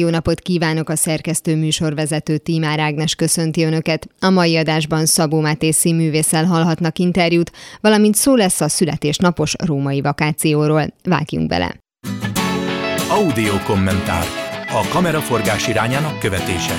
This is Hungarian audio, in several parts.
Jó napot kívánok a szerkesztő műsorvezető Tímár Ágnes köszönti Önöket. A mai adásban Szabó Máté színművésszel hallhatnak interjút, valamint szó lesz a születésnapos római vakációról. Vágjunk bele! Audio kommentár. A kameraforgás irányának követése.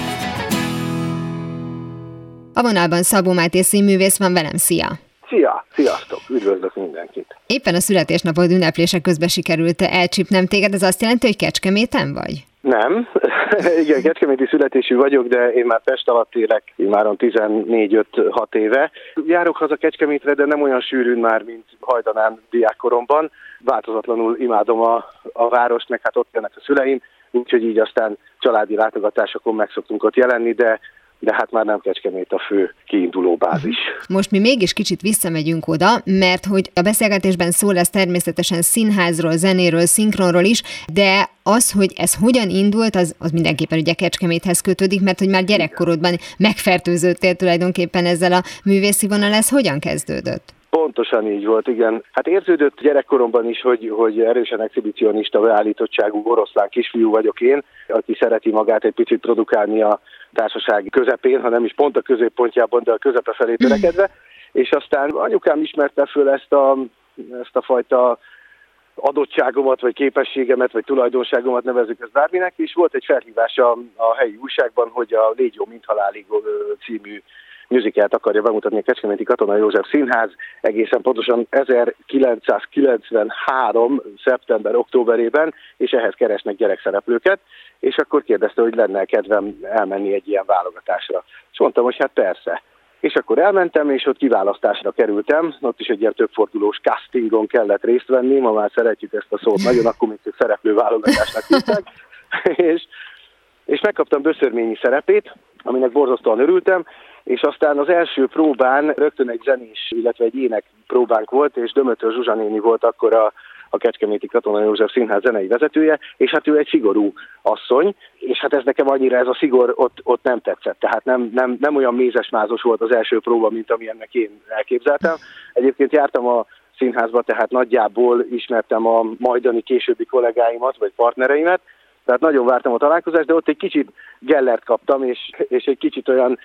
A vonalban Szabó Máté színművész van velem, szia! Szia! Sziasztok! Üdvözlök mindenkit! Éppen a születésnapod ünneplése közben sikerült elcsípnem téged, ez azt jelenti, hogy Kecskeméten vagy? Nem, igen, kecskeméti születésű vagyok, de én már Pest alatt élek, már 14-5-6 éve. Járok haza Kecskemétre, de nem olyan sűrűn már, mint hajdanán diákkoromban. Változatlanul imádom a, a várost, meg hát ott jönnek a szüleim, úgyhogy így aztán családi látogatásokon meg szoktunk ott jelenni, de de hát már nem Kecskemét a fő kiinduló bázis. Most mi mégis kicsit visszamegyünk oda, mert hogy a beszélgetésben szó lesz természetesen színházról, zenéről, szinkronról is, de az, hogy ez hogyan indult, az, az mindenképpen ugye Kecskeméthez kötődik, mert hogy már gyerekkorodban megfertőződtél tulajdonképpen ezzel a művészi vonal, ez hogyan kezdődött? Pontosan így volt, igen. Hát érződött gyerekkoromban is, hogy, hogy erősen exhibicionista beállítottságú oroszlán kisfiú vagyok én, aki szereti magát egy picit produkálni a társaság közepén, ha nem is pont a középpontjában, de a közepe felé törekedve. És aztán anyukám ismerte föl ezt a, ezt a fajta adottságomat, vagy képességemet, vagy tulajdonságomat nevezük ezt bárminek, és volt egy felhívás a, a helyi újságban, hogy a Légy jó, mint halálig című musicalt akarja bemutatni a Kecskeméti Katona József Színház egészen pontosan 1993. szeptember-októberében, és ehhez keresnek gyerekszereplőket, és akkor kérdezte, hogy lenne kedvem elmenni egy ilyen válogatásra. És mondtam, hogy hát persze. És akkor elmentem, és ott kiválasztásra kerültem, ott is egy ilyen többfordulós castingon kellett részt venni, ma már szeretjük ezt a szót nagyon, akkor még szereplő válogatásnak hívták, és, és megkaptam Böszörményi szerepét, aminek borzasztóan örültem, és aztán az első próbán rögtön egy zenés, illetve egy ének próbánk volt, és Dömötör Zsuzsa néni volt akkor a, a Kecskeméti Katona József Színház zenei vezetője, és hát ő egy szigorú asszony, és hát ez nekem annyira ez a szigor ott, ott nem tetszett, tehát nem, nem, nem olyan mézesmázos volt az első próba, mint amilyennek én elképzeltem. Egyébként jártam a színházba, tehát nagyjából ismertem a majdani későbbi kollégáimat, vagy partnereimet, tehát nagyon vártam a találkozást, de ott egy kicsit gellert kaptam, és, és egy kicsit olyan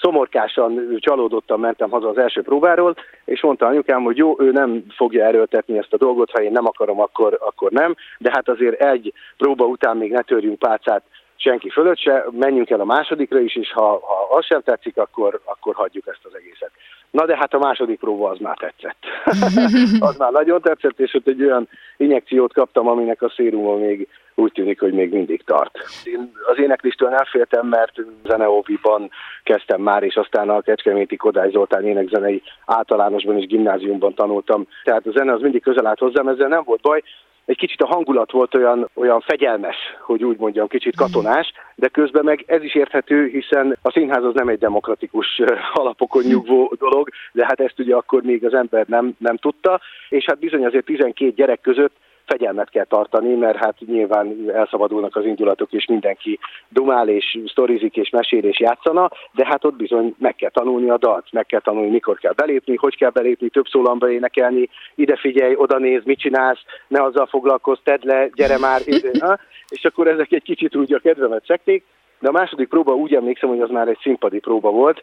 szomorkásan, csalódottan mentem haza az első próbáról, és mondta anyukám, hogy jó, ő nem fogja erőltetni ezt a dolgot, ha én nem akarom, akkor, akkor nem, de hát azért egy próba után még ne törjünk pálcát senki fölött se, menjünk el a másodikra is, és ha, ha az sem tetszik, akkor, akkor hagyjuk ezt az egészet. Na de hát a második próba az már tetszett. az már nagyon tetszett, és ott egy olyan injekciót kaptam, aminek a szérumon még úgy tűnik, hogy még mindig tart. Én az éneklistől nem féltem, mert zeneóviban kezdtem már, és aztán a Kecskeméti Kodály Zoltán énekzenei általánosban és gimnáziumban tanultam. Tehát a zene az mindig közel állt hozzám, ezzel nem volt baj, egy kicsit a hangulat volt olyan, olyan fegyelmes, hogy úgy mondjam, kicsit katonás, de közben meg ez is érthető, hiszen a színház az nem egy demokratikus alapokon nyugvó dolog, de hát ezt ugye akkor még az ember nem, nem tudta, és hát bizony azért 12 gyerek között fegyelmet kell tartani, mert hát nyilván elszabadulnak az indulatok, és mindenki dumál, és sztorizik, és mesél, és játszana, de hát ott bizony meg kell tanulni a dalt, meg kell tanulni, mikor kell belépni, hogy kell belépni, több szólamba énekelni, ide figyelj, oda néz, mit csinálsz, ne azzal foglalkozz, tedd le, gyere már, és akkor ezek egy kicsit úgy a kedvemet szekték, de a második próba úgy emlékszem, hogy az már egy színpadi próba volt,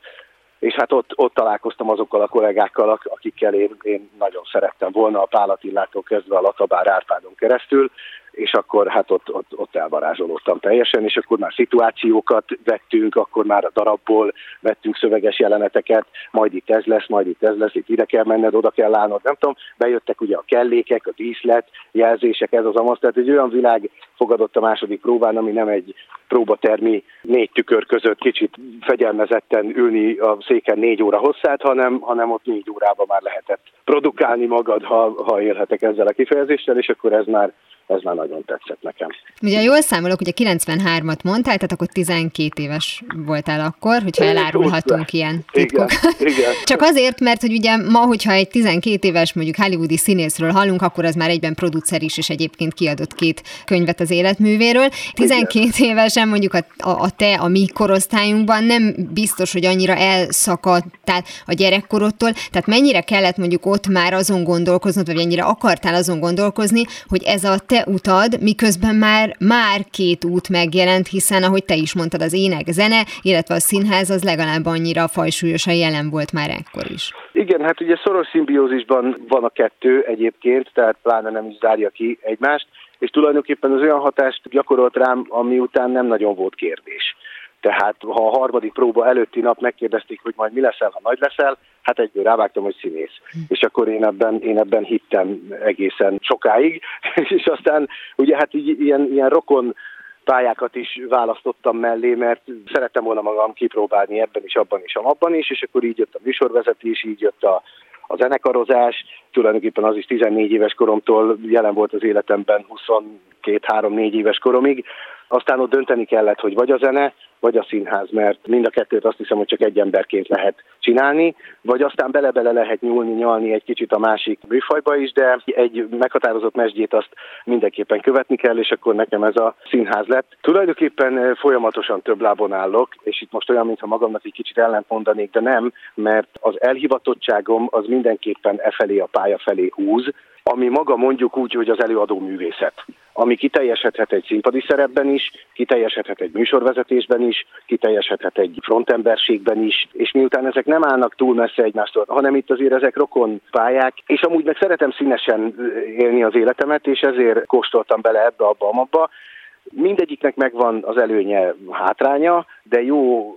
és hát ott, ott találkoztam azokkal a kollégákkal, akikkel én, én nagyon szerettem volna, a Pálatillától kezdve a Latabár Árpádon keresztül, és akkor hát ott, ott, ott elvarázsolódtam teljesen, és akkor már szituációkat vettünk, akkor már a darabból vettünk szöveges jeleneteket, majd itt ez lesz, majd itt ez lesz, itt ide kell menned, oda kell állnod, nem tudom, bejöttek ugye a kellékek, a díszlet, jelzések, ez az amaz, tehát egy olyan világ fogadott a második próbán, ami nem egy próbatermi négy tükör között kicsit fegyelmezetten ülni a széken négy óra hosszát, hanem, hanem ott négy órában már lehetett produkálni magad, ha, ha élhetek ezzel a kifejezéssel, és akkor ez már ez már nagyon tetszett nekem. Ugye jól számolok, ugye 93-at mondtál, tehát akkor 12 éves voltál akkor, hogyha elárulhatunk ilyen titkok. Igen, igen. Csak azért, mert hogy ugye ma, hogyha egy 12 éves mondjuk hollywoodi színészről hallunk, akkor az már egyben producer is, és egyébként kiadott két könyvet az életművéről. 12 igen. évesen mondjuk a, a, a te, a mi korosztályunkban nem biztos, hogy annyira elszakadtál a gyerekkorodtól, tehát mennyire kellett mondjuk ott már azon gondolkoznod, vagy ennyire akartál azon gondolkozni, hogy ez a te utad, miközben már, már két út megjelent, hiszen ahogy te is mondtad, az ének, zene, illetve a színház az legalább annyira fajsúlyosan jelen volt már ekkor is. Igen, hát ugye szoros szimbiózisban van a kettő egyébként, tehát pláne nem is zárja ki egymást, és tulajdonképpen az olyan hatást gyakorolt rám, ami után nem nagyon volt kérdés. Tehát ha a harmadik próba előtti nap megkérdezték, hogy majd mi leszel, ha nagy leszel, hát egyből rávágtam, hogy színész. Hm. És akkor én ebben, én ebben hittem egészen sokáig, és aztán ugye hát így, ilyen, ilyen rokon pályákat is választottam mellé, mert szerettem volna magam kipróbálni ebben is, abban is, abban is, és akkor így jött a műsorvezetés, így jött a, a zenekarozás, tulajdonképpen az is 14 éves koromtól jelen volt az életemben 22-3-4 éves koromig, aztán ott dönteni kellett, hogy vagy a zene, vagy a színház, mert mind a kettőt azt hiszem, hogy csak egy emberként lehet csinálni, vagy aztán bele-bele lehet nyúlni, nyalni egy kicsit a másik műfajba is, de egy meghatározott mesdjét azt mindenképpen követni kell, és akkor nekem ez a színház lett. Tulajdonképpen folyamatosan több lábon állok, és itt most olyan, mintha magamnak egy kicsit ellent mondanék, de nem, mert az elhivatottságom az mindenképpen e felé a pálya felé húz, ami maga mondjuk úgy, hogy az előadó művészet, ami kiteljesedhet egy színpadi szerepben is, kiteljesedhet egy műsorvezetésben is, kiteljesedhet egy frontemberségben is, és miután ezek nem állnak túl messze egymástól, hanem itt azért ezek rokon pályák, és amúgy meg szeretem színesen élni az életemet, és ezért kóstoltam bele ebbe, abba, abba. Mindegyiknek megvan az előnye, hátránya, de jó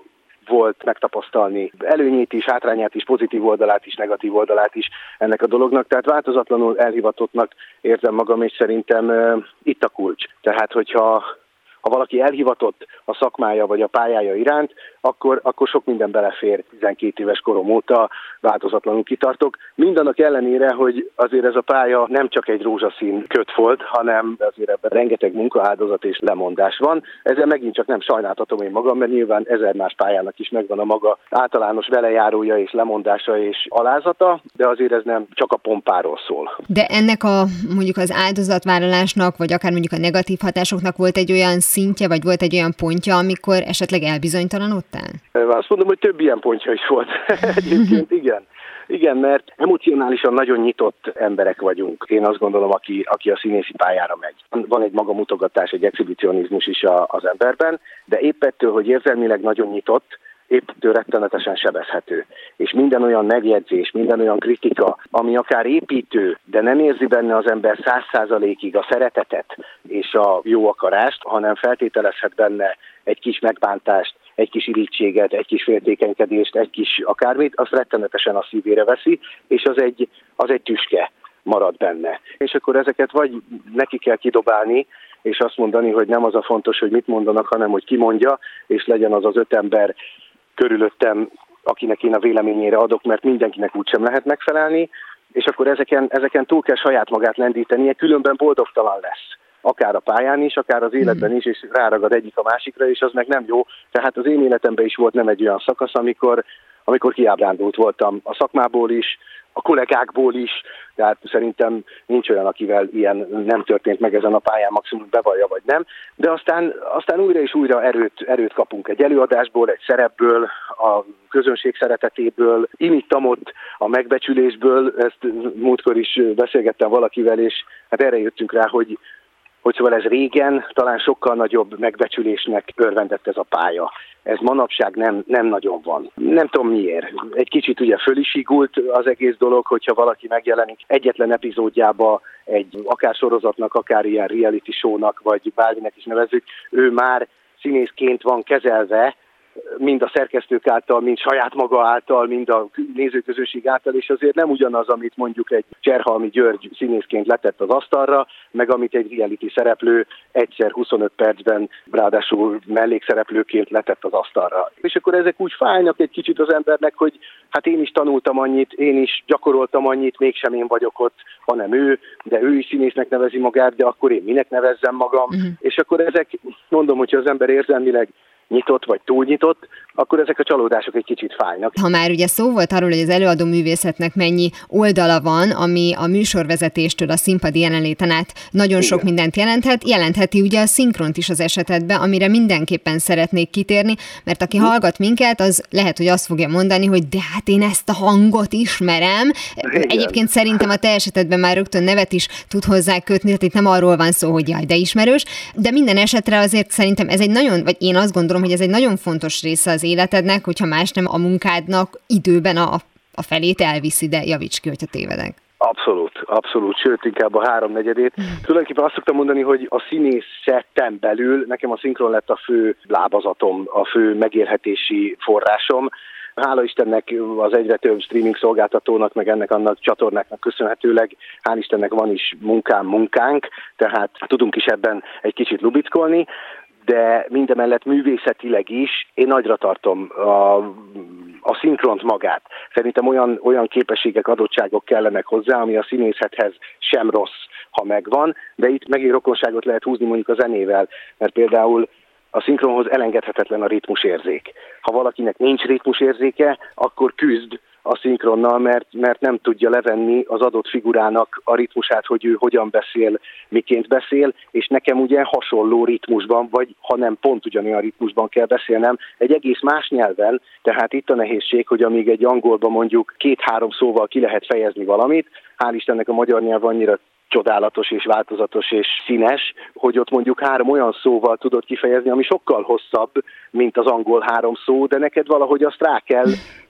volt megtapasztalni előnyét is, hátrányát is, pozitív oldalát is, negatív oldalát is ennek a dolognak. Tehát változatlanul elhivatottnak érzem magam, és szerintem uh, itt a kulcs. Tehát, hogyha ha valaki elhivatott a szakmája vagy a pályája iránt, akkor, akkor sok minden belefér 12 éves korom óta, változatlanul kitartok. Mindannak ellenére, hogy azért ez a pálya nem csak egy rózsaszín köt volt, hanem azért ebben rengeteg munkaáldozat és lemondás van. Ezzel megint csak nem sajnáltatom én magam, mert nyilván ezer más pályának is megvan a maga általános velejárója és lemondása és alázata, de azért ez nem csak a pompáról szól. De ennek a mondjuk az áldozatvállalásnak, vagy akár mondjuk a negatív hatásoknak volt egy olyan szintje, vagy volt egy olyan pontja, amikor esetleg elbizonytalanodtál? Azt mondom, hogy több ilyen pontja is volt. Egyébként igen. Igen, mert emocionálisan nagyon nyitott emberek vagyunk. Én azt gondolom, aki, aki a színészi pályára megy. Van egy magamutogatás, egy exhibicionizmus is a, az emberben, de épp ettől, hogy érzelmileg nagyon nyitott, épp rettenetesen sebezhető. És minden olyan megjegyzés, minden olyan kritika, ami akár építő, de nem érzi benne az ember száz százalékig a szeretetet és a jó akarást, hanem feltételezhet benne egy kis megbántást, egy kis irítséget, egy kis féltékenykedést, egy kis akármit, azt rettenetesen a szívére veszi, és az egy, az egy tüske marad benne. És akkor ezeket vagy neki kell kidobálni, és azt mondani, hogy nem az a fontos, hogy mit mondanak, hanem hogy ki mondja, és legyen az az öt ember körülöttem, akinek én a véleményére adok, mert mindenkinek úgysem lehet megfelelni, és akkor ezeken, ezeken túl kell saját magát lendítenie, különben boldogtalan lesz akár a pályán is, akár az életben is, és ráragad egyik a másikra, és az meg nem jó. Tehát az én életemben is volt nem egy olyan szakasz, amikor, amikor kiábrándult voltam a szakmából is, a kollégákból is, tehát szerintem nincs olyan, akivel ilyen nem történt meg ezen a pályán, maximum bevallja vagy nem, de aztán, aztán újra és újra erőt, erőt kapunk egy előadásból, egy szerepből, a közönség szeretetéből, imittamott a megbecsülésből, ezt múltkor is beszélgettem valakivel, és hát erre jöttünk rá, hogy hogy szóval ez régen talán sokkal nagyobb megbecsülésnek örvendett ez a pálya. Ez manapság nem, nem nagyon van. Nem tudom miért. Egy kicsit ugye föl is igult az egész dolog, hogyha valaki megjelenik egyetlen epizódjába egy akár sorozatnak, akár ilyen reality shownak, vagy bárminek is nevezzük, ő már színészként van kezelve, mind a szerkesztők által, mind saját maga által, mind a nézőközönség által, és azért nem ugyanaz, amit mondjuk egy Cserhalmi György színészként letett az asztalra, meg amit egy reality szereplő egyszer 25 percben, ráadásul mellékszereplőként letett az asztalra. És akkor ezek úgy fájnak egy kicsit az embernek, hogy hát én is tanultam annyit, én is gyakoroltam annyit, mégsem én vagyok ott, hanem ő, de ő is színésznek nevezi magát, de akkor én minek nevezzem magam, uh-huh. és akkor ezek, mondom, hogyha az ember érzelmileg nyitott vagy túlnyitott, akkor ezek a csalódások egy kicsit fájnak. Ha már ugye szó volt arról, hogy az előadó művészetnek mennyi oldala van, ami a műsorvezetéstől a színpadi jelenléten át nagyon Igen. sok mindent jelenthet, jelentheti ugye a szinkront is az esetedben, amire mindenképpen szeretnék kitérni, mert aki hallgat minket, az lehet, hogy azt fogja mondani, hogy de hát én ezt a hangot ismerem. Igen. Egyébként szerintem a te esetedben már rögtön nevet is tud hozzá kötni, tehát itt nem arról van szó, hogy jaj, de ismerős, de minden esetre azért szerintem ez egy nagyon, vagy én azt gondolom, hogy ez egy nagyon fontos része az életednek, hogyha más nem a munkádnak időben a, a felét elviszi, de javíts ki, hogyha tévedek. Abszolút, abszolút, sőt inkább a háromnegyedét. Mm. Tulajdonképpen azt szoktam mondani, hogy a színészetten belül nekem a szinkron lett a fő lábazatom, a fő megélhetési forrásom. Hála Istennek az egyre több streaming szolgáltatónak, meg ennek annak csatornáknak köszönhetőleg, hál' Istennek van is munkám, munkánk, tehát tudunk is ebben egy kicsit lubickolni de mindemellett művészetileg is én nagyra tartom a, a szinkront magát. Szerintem olyan, olyan képességek, adottságok kellenek hozzá, ami a színészethez sem rossz, ha megvan, de itt megint rokonságot lehet húzni mondjuk a zenével, mert például a szinkronhoz elengedhetetlen a ritmusérzék. Ha valakinek nincs ritmusérzéke, akkor küzd a szinkronnal, mert, mert nem tudja levenni az adott figurának a ritmusát, hogy ő hogyan beszél, miként beszél, és nekem ugye hasonló ritmusban, vagy ha nem pont ugyanolyan ritmusban kell beszélnem, egy egész más nyelven, tehát itt a nehézség, hogy amíg egy angolban mondjuk két-három szóval ki lehet fejezni valamit, hál' Istennek a magyar nyelv annyira csodálatos és változatos és színes, hogy ott mondjuk három olyan szóval tudod kifejezni, ami sokkal hosszabb, mint az angol három szó, de neked valahogy azt rá kell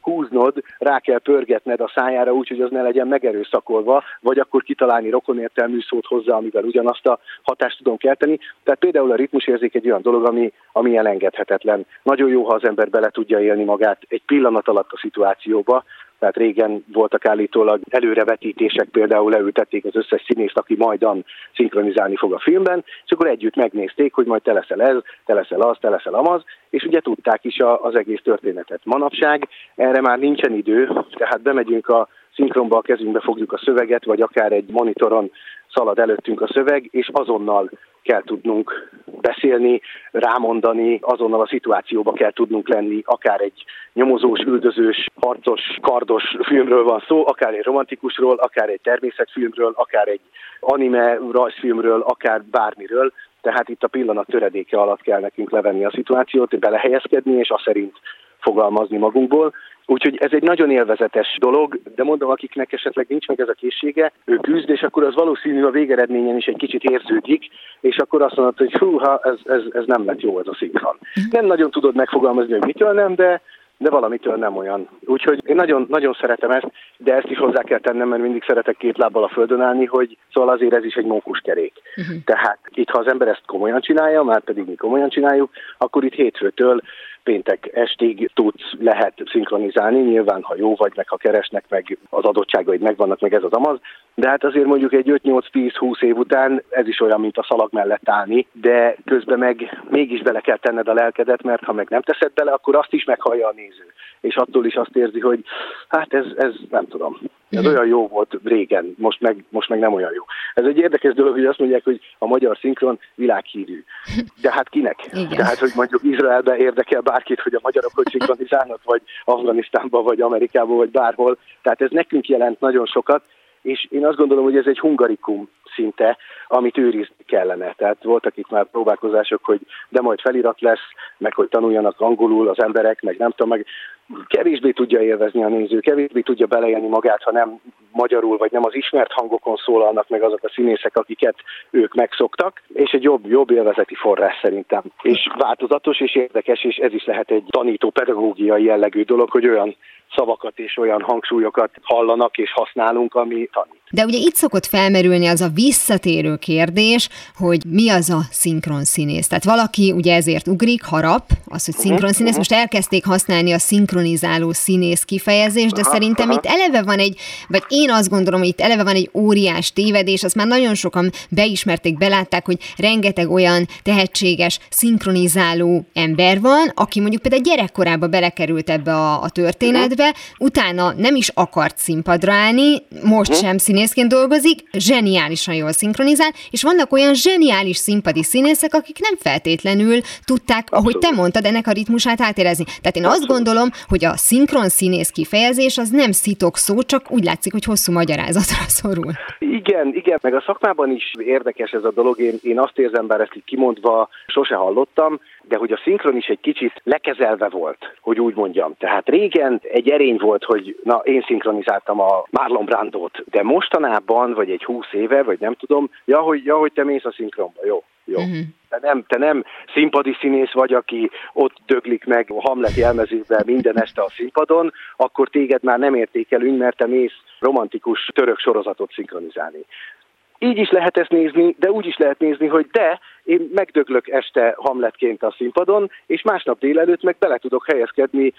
húznod, rá kell pörgetned a szájára úgy, hogy az ne legyen megerőszakolva, vagy akkor kitalálni rokonértelmű szót hozzá, amivel ugyanazt a hatást tudom kelteni. Tehát például a ritmusérzék egy olyan dolog, ami, ami elengedhetetlen. Nagyon jó, ha az ember bele tudja élni magát egy pillanat alatt a szituációba, tehát régen voltak állítólag előrevetítések, például leültették az összes színészt, aki majdan szinkronizálni fog a filmben, és akkor együtt megnézték, hogy majd te leszel ez, te leszel az, te leszel amaz, és ugye tudták is a, az egész történetet. Manapság erre már nincsen idő, tehát bemegyünk a szinkronba, a kezünkbe fogjuk a szöveget, vagy akár egy monitoron szalad előttünk a szöveg, és azonnal kell tudnunk beszélni, rámondani, azonnal a szituációba kell tudnunk lenni, akár egy nyomozós, üldözős, harcos, kardos filmről van szó, akár egy romantikusról, akár egy természetfilmről, akár egy anime rajzfilmről, akár bármiről. Tehát itt a pillanat töredéke alatt kell nekünk levenni a szituációt, belehelyezkedni, és azt szerint fogalmazni magunkból. Úgyhogy ez egy nagyon élvezetes dolog, de mondom, akiknek esetleg nincs meg ez a készsége, ő küzd, és akkor az valószínű a végeredményen is egy kicsit érződik, és akkor azt mondod, hogy hú, ha ez, ez, ez nem lett jó ez a szinkron. Nem nagyon tudod megfogalmazni, hogy mitől nem, de de valamitől nem olyan. Úgyhogy én nagyon, nagyon szeretem ezt, de ezt is hozzá kell tennem, mert mindig szeretek két lábbal a földön állni, hogy szóval azért ez is egy mókuskerék. Uh-huh. Tehát itt, ha az ember ezt komolyan csinálja, már pedig mi komolyan csináljuk, akkor itt hétfőtől péntek estig tudsz, lehet szinkronizálni, nyilván ha jó vagy, meg ha keresnek, meg az adottságaid megvannak, meg ez az amaz, de hát azért mondjuk egy 5-8-10-20 év után ez is olyan, mint a szalag mellett állni, de közben meg mégis bele kell tenned a lelkedet, mert ha meg nem teszed bele, akkor azt is meghallja a néző. És attól is azt érzi, hogy hát ez, ez nem tudom, ez olyan jó volt régen, most meg, most meg nem olyan jó. Ez egy érdekes dolog, hogy azt mondják, hogy a magyar szinkron világhírű. De hát kinek? Igen. Tehát, hogy mondjuk Izraelbe érdekel bárkit, hogy a magyarok hogy szinkronizálnak, vagy Afganisztánban, vagy Amerikában, vagy bárhol. Tehát ez nekünk jelent nagyon sokat, és én azt gondolom, hogy ez egy hungarikum szinte, amit őrizni kellene. Tehát voltak itt már próbálkozások, hogy de majd felirat lesz, meg hogy tanuljanak angolul az emberek, meg nem tudom, meg kevésbé tudja élvezni a néző, kevésbé tudja beleélni magát, ha nem magyarul, vagy nem az ismert hangokon szólalnak meg azok a színészek, akiket ők megszoktak, és egy jobb, jobb élvezeti forrás szerintem. És változatos és érdekes, és ez is lehet egy tanító pedagógiai jellegű dolog, hogy olyan szavakat és olyan hangsúlyokat hallanak és használunk, ami tanít. De ugye itt szokott felmerülni az a visszatérő kérdés, hogy mi az a szinkron színész. Tehát valaki ugye ezért ugrik, harap, az, hogy szinkron színész. Most elkezdték használni a szinkronizáló színész kifejezést, de szerintem itt eleve van egy, vagy én azt gondolom, hogy itt eleve van egy óriás tévedés, azt már nagyon sokan beismerték, belátták, hogy rengeteg olyan tehetséges, szinkronizáló ember van, aki mondjuk például gyerekkorában belekerült ebbe a, a történetbe, utána nem is akart színpadra állni, most sem színész színészként dolgozik, zseniálisan jól szinkronizál, és vannak olyan zseniális színpadi színészek, akik nem feltétlenül tudták, ahogy te mondtad, ennek a ritmusát átérezni. Tehát én azt gondolom, hogy a szinkron színész kifejezés az nem szitok szó, csak úgy látszik, hogy hosszú magyarázatra szorul. Igen, igen, meg a szakmában is érdekes ez a dolog. Én, én azt érzem, bár ezt így kimondva sose hallottam, de hogy a szinkron is egy kicsit lekezelve volt, hogy úgy mondjam. Tehát régen egy erény volt, hogy na, én szinkronizáltam a Marlon Brandot, de mostanában, vagy egy húsz éve, vagy nem tudom, ja, hogy, ja, hogy te mész a szinkronba, jó, jó. Uh-huh. Te nem, te nem színpadi színész vagy, aki ott döglik meg a Hamlet jelmezőben minden este a színpadon, akkor téged már nem értékelünk, mert te mész romantikus török sorozatot szinkronizálni. Így is lehet ezt nézni, de úgy is lehet nézni, hogy de én megdöglök este Hamletként a színpadon, és másnap délelőtt meg bele tudok helyezkedni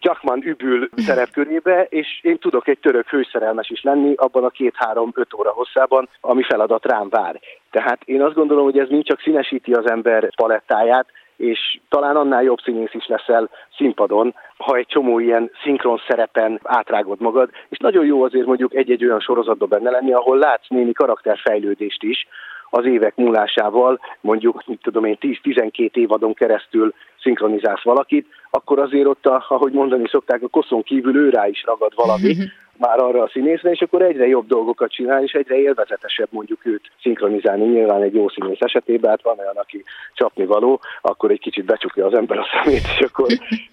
Jackman Übül szerepkörébe, és én tudok egy török hőszerelmes is lenni abban a két-három-öt óra hosszában, ami feladat rám vár. Tehát én azt gondolom, hogy ez mind csak színesíti az ember palettáját, és talán annál jobb színész is leszel színpadon, ha egy csomó ilyen szinkron szerepen átrágod magad, és nagyon jó azért mondjuk egy-egy olyan sorozatban benne lenni, ahol látsz némi karakterfejlődést is, az évek múlásával, mondjuk, mit tudom én, 10-12 évadon keresztül szinkronizálsz valakit, akkor azért ott, a, ahogy mondani szokták, a koszon kívül ő rá is ragad valami, már arra a színészre, és akkor egyre jobb dolgokat csinál, és egyre élvezetesebb mondjuk őt szinkronizálni. Nyilván egy jó színész esetében, hát van olyan, aki csapni való, akkor egy kicsit becsukja az ember a szemét, és akkor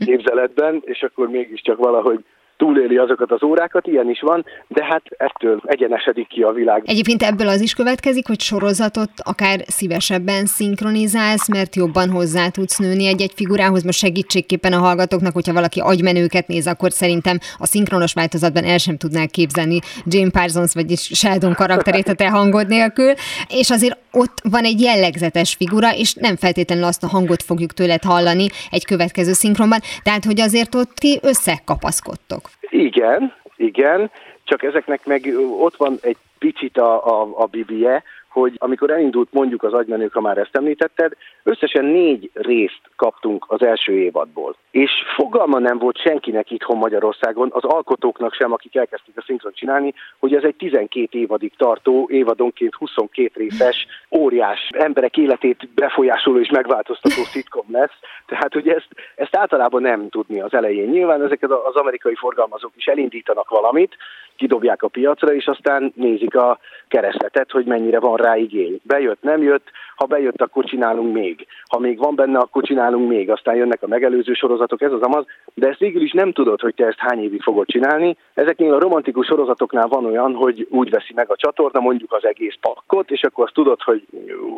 képzeletben, és akkor mégiscsak valahogy túléli azokat az órákat, ilyen is van, de hát ettől egyenesedik ki a világ. Egyébként ebből az is következik, hogy sorozatot akár szívesebben szinkronizálsz, mert jobban hozzá tudsz nőni egy-egy figurához. Most segítségképpen a hallgatóknak, hogyha valaki agymenőket néz, akkor szerintem a szinkronos változatban el sem tudnák képzelni Jane Parsons vagy Sheldon karakterét a te hangod nélkül, és azért ott van egy jellegzetes figura, és nem feltétlenül azt a hangot fogjuk tőled hallani egy következő szinkronban, tehát hogy azért ott ti összekapaszkodtok. Igen, igen, csak ezeknek meg ott van egy picit a, a, a bibie, hogy amikor elindult mondjuk az agymenők, ha már ezt említetted, összesen négy részt kaptunk az első évadból. És fogalma nem volt senkinek itthon Magyarországon, az alkotóknak sem, akik elkezdték a szinkron csinálni, hogy ez egy 12 évadig tartó, évadonként 22 részes, óriás emberek életét befolyásoló és megváltoztató szitkom lesz. Tehát, hogy ezt, ezt általában nem tudni az elején. Nyilván ezeket az amerikai forgalmazók is elindítanak valamit, kidobják a piacra, és aztán nézik a keresztetet, hogy mennyire van rá igény. Bejött, nem jött, ha bejött, akkor csinálunk még. Ha még van benne, akkor csinálunk még. Aztán jönnek a megelőző sorozatok, ez az amaz, de ezt végül is nem tudod, hogy te ezt hány évig fogod csinálni. Ezeknél a romantikus sorozatoknál van olyan, hogy úgy veszi meg a csatorna mondjuk az egész pakkot, és akkor azt tudod, hogy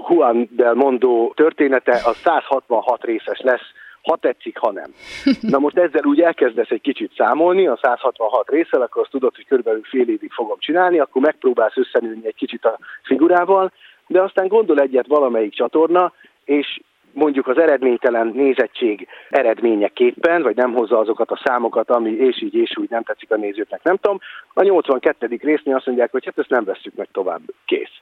Juan del Mondo története az 166 részes lesz, ha tetszik, ha nem. Na most ezzel úgy elkezdesz egy kicsit számolni, a 166 részsel, akkor azt tudod, hogy körülbelül fél évig fogom csinálni, akkor megpróbálsz összenőni egy kicsit a figurával, de aztán gondol egyet valamelyik csatorna, és mondjuk az eredménytelen nézettség eredményeképpen, vagy nem hozza azokat a számokat, ami és így és úgy nem tetszik a nézőknek, nem tudom. A 82. résznél azt mondják, hogy hát ezt nem veszük meg tovább, kész.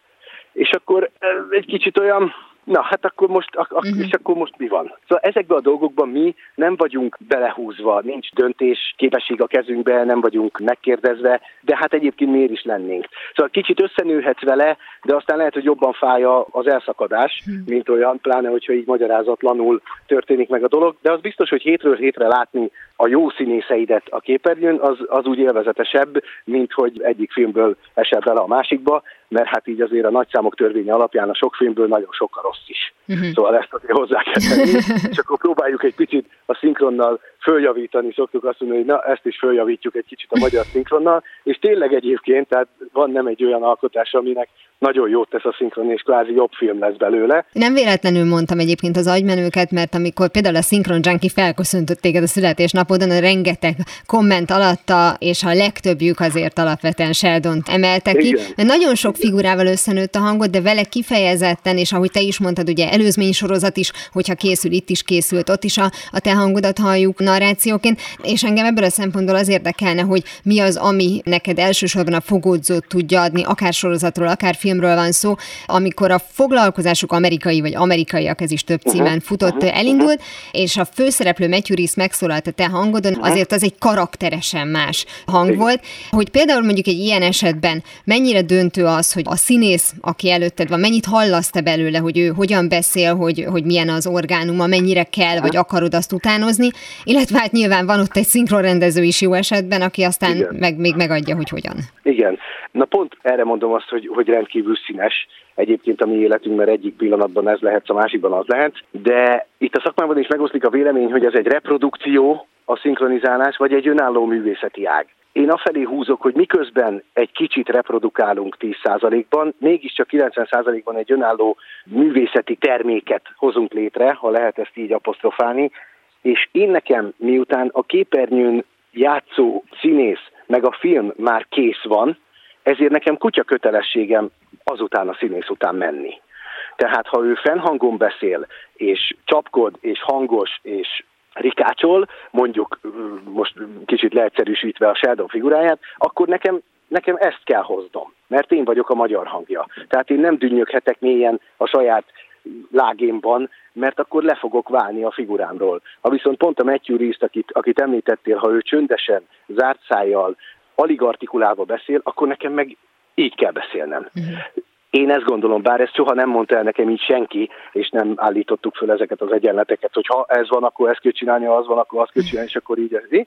És akkor egy kicsit olyan, Na, hát akkor most, ak- uh-huh. és akkor most mi van? Szóval ezekben a dolgokban mi nem vagyunk belehúzva, nincs döntés képesség a kezünkbe, nem vagyunk megkérdezve, de hát egyébként miért is lennénk. Szóval kicsit összenőhetsz vele, de aztán lehet, hogy jobban fáj az elszakadás, uh-huh. mint olyan, pláne, hogyha így magyarázatlanul történik meg a dolog, de az biztos, hogy hétről hétre látni a jó színészeidet a képernyőn, az, az úgy élvezetesebb, mint hogy egyik filmből esel bele a másikba, mert hát így azért a nagyszámok törvénye alapján a sok filmből nagyon sok a rossz is. Uh-huh. Szóval ezt azért hozzá kell tenni, és akkor próbáljuk egy picit a szinkronnal följavítani, szoktuk azt mondani, hogy na ezt is följavítjuk egy kicsit a magyar szinkronnal, és tényleg egyébként, tehát van nem egy olyan alkotás, aminek nagyon jót tesz a szinkron, és kvázi jobb film lesz belőle. Nem véletlenül mondtam egyébként az agymenőket, mert amikor például a Szinkron Junkie felköszöntött téged a születésnapodon, a rengeteg komment alatta, és a legtöbbjük azért alapvetően sheldon emelte ki. Mert nagyon sok figurával összenőtt a hangot, de vele kifejezetten, és ahogy te is mondtad, ugye előzmény sorozat is, hogyha készül, itt is készült, ott is a, a te hangodat halljuk narrációként, és engem ebből a szempontból az érdekelne, hogy mi az, ami neked elsősorban a fogódzót tudja adni, akár sorozatról, akár filmről van szó, amikor a foglalkozásuk amerikai vagy amerikaiak, ez is több uh-huh. címen futott, uh-huh. elindult, és a főszereplő Matthew Reese megszólalt a te hangodon, azért az egy karakteresen más hang volt, hogy például mondjuk egy ilyen esetben mennyire döntő az, hogy a színész, aki előtted van, mennyit hallasz te belőle, hogy ő hogyan beszél, hogy, hogy milyen az orgánuma, mennyire kell, vagy akarod azt utánozni, illetve hát nyilván van ott egy szinkronrendező is jó esetben, aki aztán meg, még megadja, hogy hogyan. Igen. Na pont erre mondom azt, hogy, hogy rendkívül színes egyébként a mi életünk, mert egyik pillanatban ez lehet, a másikban az lehet, de itt a szakmában is megoszlik a vélemény, hogy ez egy reprodukció, a szinkronizálás, vagy egy önálló művészeti ág. Én afelé húzok, hogy miközben egy kicsit reprodukálunk 10%-ban, mégiscsak 90%-ban egy önálló művészeti terméket hozunk létre, ha lehet ezt így apostrofálni, és én nekem, miután a képernyőn játszó színész, meg a film már kész van, ezért nekem kutya kötelességem azután a színész után menni. Tehát ha ő fennhangon beszél, és csapkod, és hangos, és rikácsol, mondjuk most kicsit leegyszerűsítve a Sheldon figuráját, akkor nekem, nekem ezt kell hoznom, mert én vagyok a magyar hangja. Tehát én nem dünnyöghetek mélyen a saját lágémban, mert akkor le fogok válni a figurámról. Ha viszont pont a Matthew Reese-t, akit, akit említettél, ha ő csöndesen, zárt szájjal, alig artikulálva beszél, akkor nekem meg így kell beszélnem. Uh-huh. Én ezt gondolom, bár ezt soha nem mondta el nekem így senki, és nem állítottuk föl ezeket az egyenleteket, hogy ha ez van, akkor ezt kell csinálni, ha az van, akkor azt kell csinálni, és akkor így. Ez.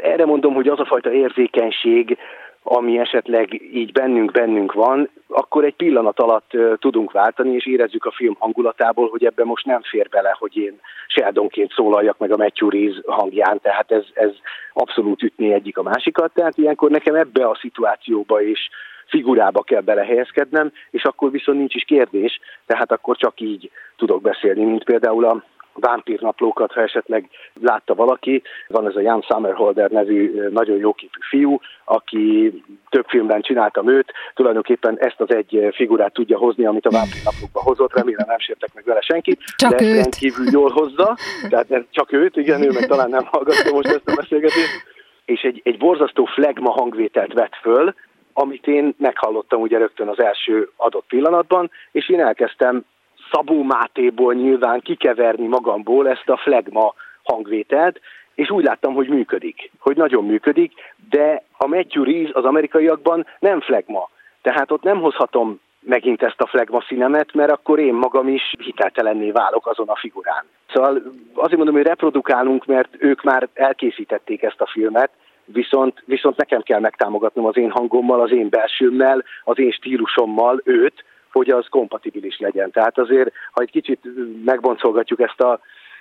Erre mondom, hogy az a fajta érzékenység, ami esetleg így bennünk bennünk van, akkor egy pillanat alatt tudunk váltani, és érezzük a film hangulatából, hogy ebben most nem fér bele, hogy én Sheldonként szólaljak meg a Matthew Reese hangján, tehát ez, ez abszolút ütné egyik a másikat, tehát ilyenkor nekem ebbe a szituációba is figurába kell belehelyezkednem, és akkor viszont nincs is kérdés, tehát akkor csak így tudok beszélni, mint például a vámpírnaplókat, ha esetleg látta valaki. Van ez a Jan Summerholder nevű nagyon jóképű fiú, aki több filmben csináltam őt, tulajdonképpen ezt az egy figurát tudja hozni, amit a vámpírnaplókba hozott, remélem nem sértek meg vele senkit, csak de őt. rendkívül jól hozza, tehát csak őt, igen, ő meg talán nem hallgatta most ezt a beszélgetést, és egy, egy borzasztó flegma hangvételt vett föl, amit én meghallottam ugye rögtön az első adott pillanatban, és én elkezdtem Szabó Mátéból nyilván kikeverni magamból ezt a flegma hangvételt, és úgy láttam, hogy működik, hogy nagyon működik, de a Matthew Reese az amerikaiakban nem flegma. Tehát ott nem hozhatom megint ezt a flegma színemet, mert akkor én magam is hiteltelenné válok azon a figurán. Szóval azért mondom, hogy reprodukálunk, mert ők már elkészítették ezt a filmet, viszont, viszont nekem kell megtámogatnom az én hangommal, az én belsőmmel, az én stílusommal őt, hogy az kompatibilis legyen. Tehát azért, ha egy kicsit megboncolgatjuk ezt a,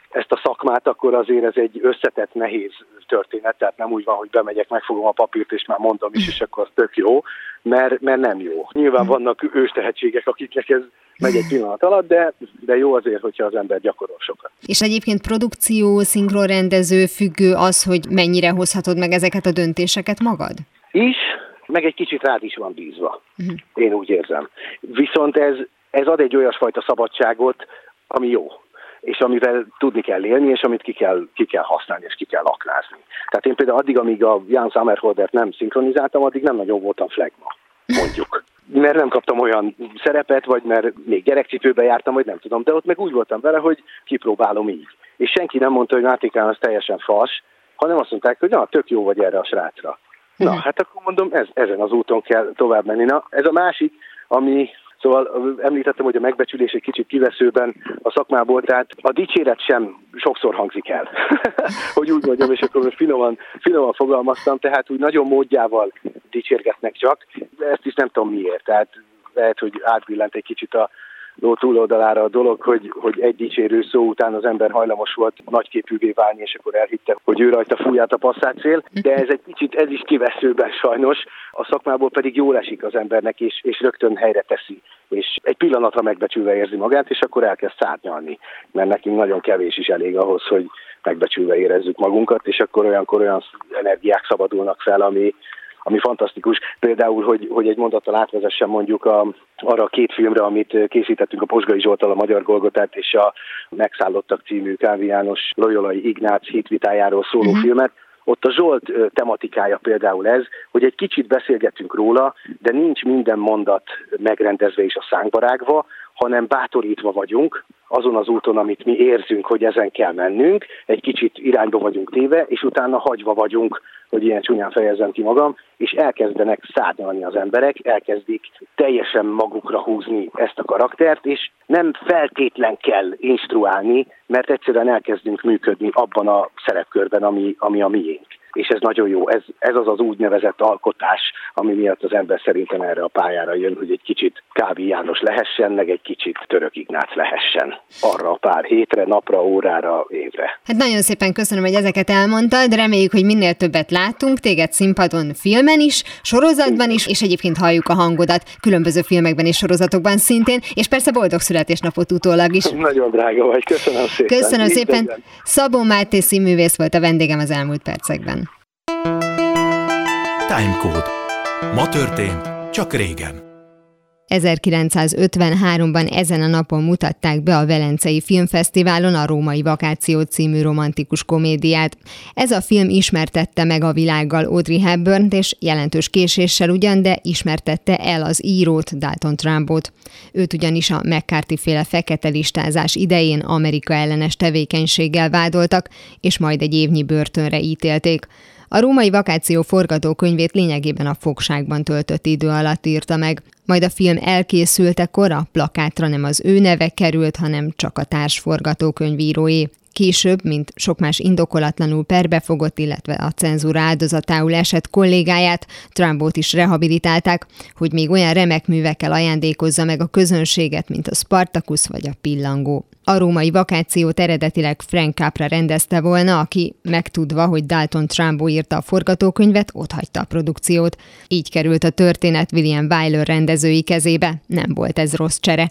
ezt a szakmát, akkor azért ez egy összetett, nehéz történet, tehát nem úgy van, hogy bemegyek, megfogom a papírt, és már mondom is, és akkor az tök jó, mert, mert nem jó. Nyilván vannak őstehetségek, akiknek ez megy egy pillanat alatt, de, de jó azért, hogyha az ember gyakorol sokat. És egyébként produkció, szinkronrendező függő az, hogy mennyire hozhatod meg ezeket a döntéseket magad? Is, meg egy kicsit rád is van bízva. Uh-huh. Én úgy érzem. Viszont ez, ez ad egy olyasfajta szabadságot, ami jó és amivel tudni kell élni, és amit ki kell, ki kell használni, és ki kell aknázni. Tehát én például addig, amíg a Jan Sommerholdert nem szinkronizáltam, addig nem nagyon voltam flagma, mondjuk. Mert nem kaptam olyan szerepet, vagy mert még gyerekcipőbe jártam, vagy nem tudom, de ott meg úgy voltam vele, hogy kipróbálom így. És senki nem mondta, hogy Mátékán az teljesen fals, hanem azt mondták, hogy na, tök jó vagy erre a srácra. Na, mhm. hát akkor mondom, ez, ezen az úton kell tovább menni. Na, ez a másik, ami Szóval említettem, hogy a megbecsülés egy kicsit kiveszőben a szakmából, tehát a dicséret sem sokszor hangzik el, hogy úgy mondjam, és akkor finoman, finoman fogalmaztam, tehát úgy nagyon módjával dicsérgetnek csak, ezt is nem tudom miért. Tehát lehet, hogy átbillent egy kicsit a ló túloldalára a dolog, hogy, hogy egy dicsérő szó után az ember hajlamos volt nagyképűvé válni, és akkor elhitte, hogy ő rajta fúját a passzátszél, de ez egy kicsit, ez is kiveszőben sajnos, a szakmából pedig jól esik az embernek, és, és rögtön helyre teszi, és egy pillanatra megbecsülve érzi magát, és akkor elkezd szárnyalni, mert nekünk nagyon kevés is elég ahhoz, hogy megbecsülve érezzük magunkat, és akkor olyankor olyan energiák szabadulnak fel, ami, ami fantasztikus. Például, hogy, hogy egy mondattal átvezessen mondjuk a, arra a két filmre, amit készítettünk a Posgai Zsoltal, a Magyar Golgotát és a Megszállottak című Kávi János Loyolai Ignác hitvitájáról szóló uh-huh. filmet, ott a Zsolt tematikája például ez, hogy egy kicsit beszélgetünk róla, de nincs minden mondat megrendezve és a szánkba rágva, hanem bátorítva vagyunk azon az úton, amit mi érzünk, hogy ezen kell mennünk, egy kicsit irányba vagyunk téve, és utána hagyva vagyunk, hogy ilyen csúnyán fejezem ki magam, és elkezdenek szárnyalni az emberek, elkezdik teljesen magukra húzni ezt a karaktert, és nem feltétlen kell instruálni, mert egyszerűen elkezdünk működni abban a szerepkörben, ami, ami a miénk és ez nagyon jó. Ez, ez az az úgynevezett alkotás, ami miatt az ember szerintem erre a pályára jön, hogy egy kicsit Kávi János lehessen, meg egy kicsit Török Ignác lehessen. Arra a pár hétre, napra, órára, évre. Hát nagyon szépen köszönöm, hogy ezeket elmondtad. Reméljük, hogy minél többet látunk téged színpadon, filmen is, sorozatban is, és egyébként halljuk a hangodat különböző filmekben és sorozatokban szintén, és persze boldog születésnapot utólag is. Nagyon drága vagy, köszönöm szépen. Köszönöm szépen. Szabó Máté színművész volt a vendégem az elmúlt percekben. Timecode. Ma történt, csak régen. 1953-ban ezen a napon mutatták be a Velencei Filmfesztiválon a Római Vakáció című romantikus komédiát. Ez a film ismertette meg a világgal Audrey hepburn és jelentős késéssel ugyan, de ismertette el az írót, Dalton Trumpot. Őt ugyanis a McCarthy féle fekete listázás idején Amerika ellenes tevékenységgel vádoltak, és majd egy évnyi börtönre ítélték. A római vakáció forgatókönyvét lényegében a fogságban töltött idő alatt írta meg. Majd a film elkészültekor a plakátra nem az ő neve került, hanem csak a társforgatókönyvíróé. Később, mint sok más indokolatlanul perbefogott, illetve a cenzúra áldozatául esett kollégáját, Trumpot is rehabilitálták, hogy még olyan remek művekkel ajándékozza meg a közönséget, mint a Spartacus vagy a Pillangó. A római vakációt eredetileg Frank Capra rendezte volna, aki megtudva, hogy Dalton Trumbo írta a forgatókönyvet, otthagyta a produkciót. Így került a történet William Wyler rendezői kezébe. Nem volt ez rossz csere.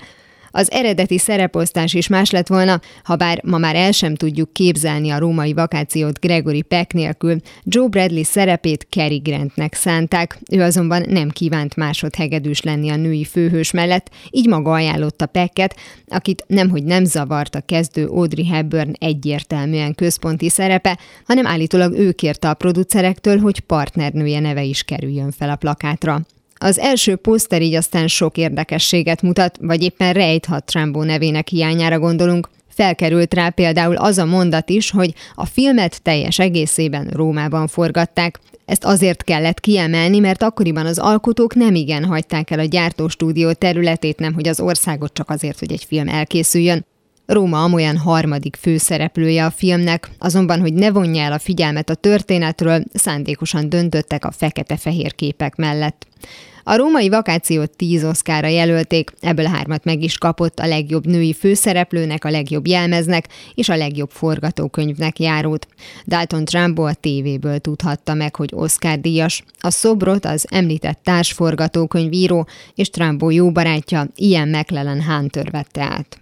Az eredeti szereposztás is más lett volna, ha bár ma már el sem tudjuk képzelni a római vakációt Gregory Peck nélkül, Joe Bradley szerepét Cary Grantnek szánták, ő azonban nem kívánt másodhegedűs lenni a női főhős mellett, így maga ajánlotta Pecket, akit nemhogy nem zavart a kezdő Audrey Hepburn egyértelműen központi szerepe, hanem állítólag ő kérte a producerektől, hogy partnernője neve is kerüljön fel a plakátra. Az első poszter így aztán sok érdekességet mutat, vagy éppen rejt, ha Trumbo nevének hiányára gondolunk. Felkerült rá például az a mondat is, hogy a filmet teljes egészében Rómában forgatták. Ezt azért kellett kiemelni, mert akkoriban az alkotók nem igen hagyták el a gyártóstúdió területét, nem hogy az országot csak azért, hogy egy film elkészüljön. Róma amolyan harmadik főszereplője a filmnek, azonban, hogy ne vonja el a figyelmet a történetről, szándékosan döntöttek a fekete-fehér képek mellett. A római vakációt tíz oszkára jelölték, ebből hármat meg is kapott a legjobb női főszereplőnek, a legjobb jelmeznek és a legjobb forgatókönyvnek járót. Dalton Trumbo a tévéből tudhatta meg, hogy Oscar díjas. A szobrot az említett társforgatókönyvíró és Trumbo jó barátja Ian McLellan Hunter vette át.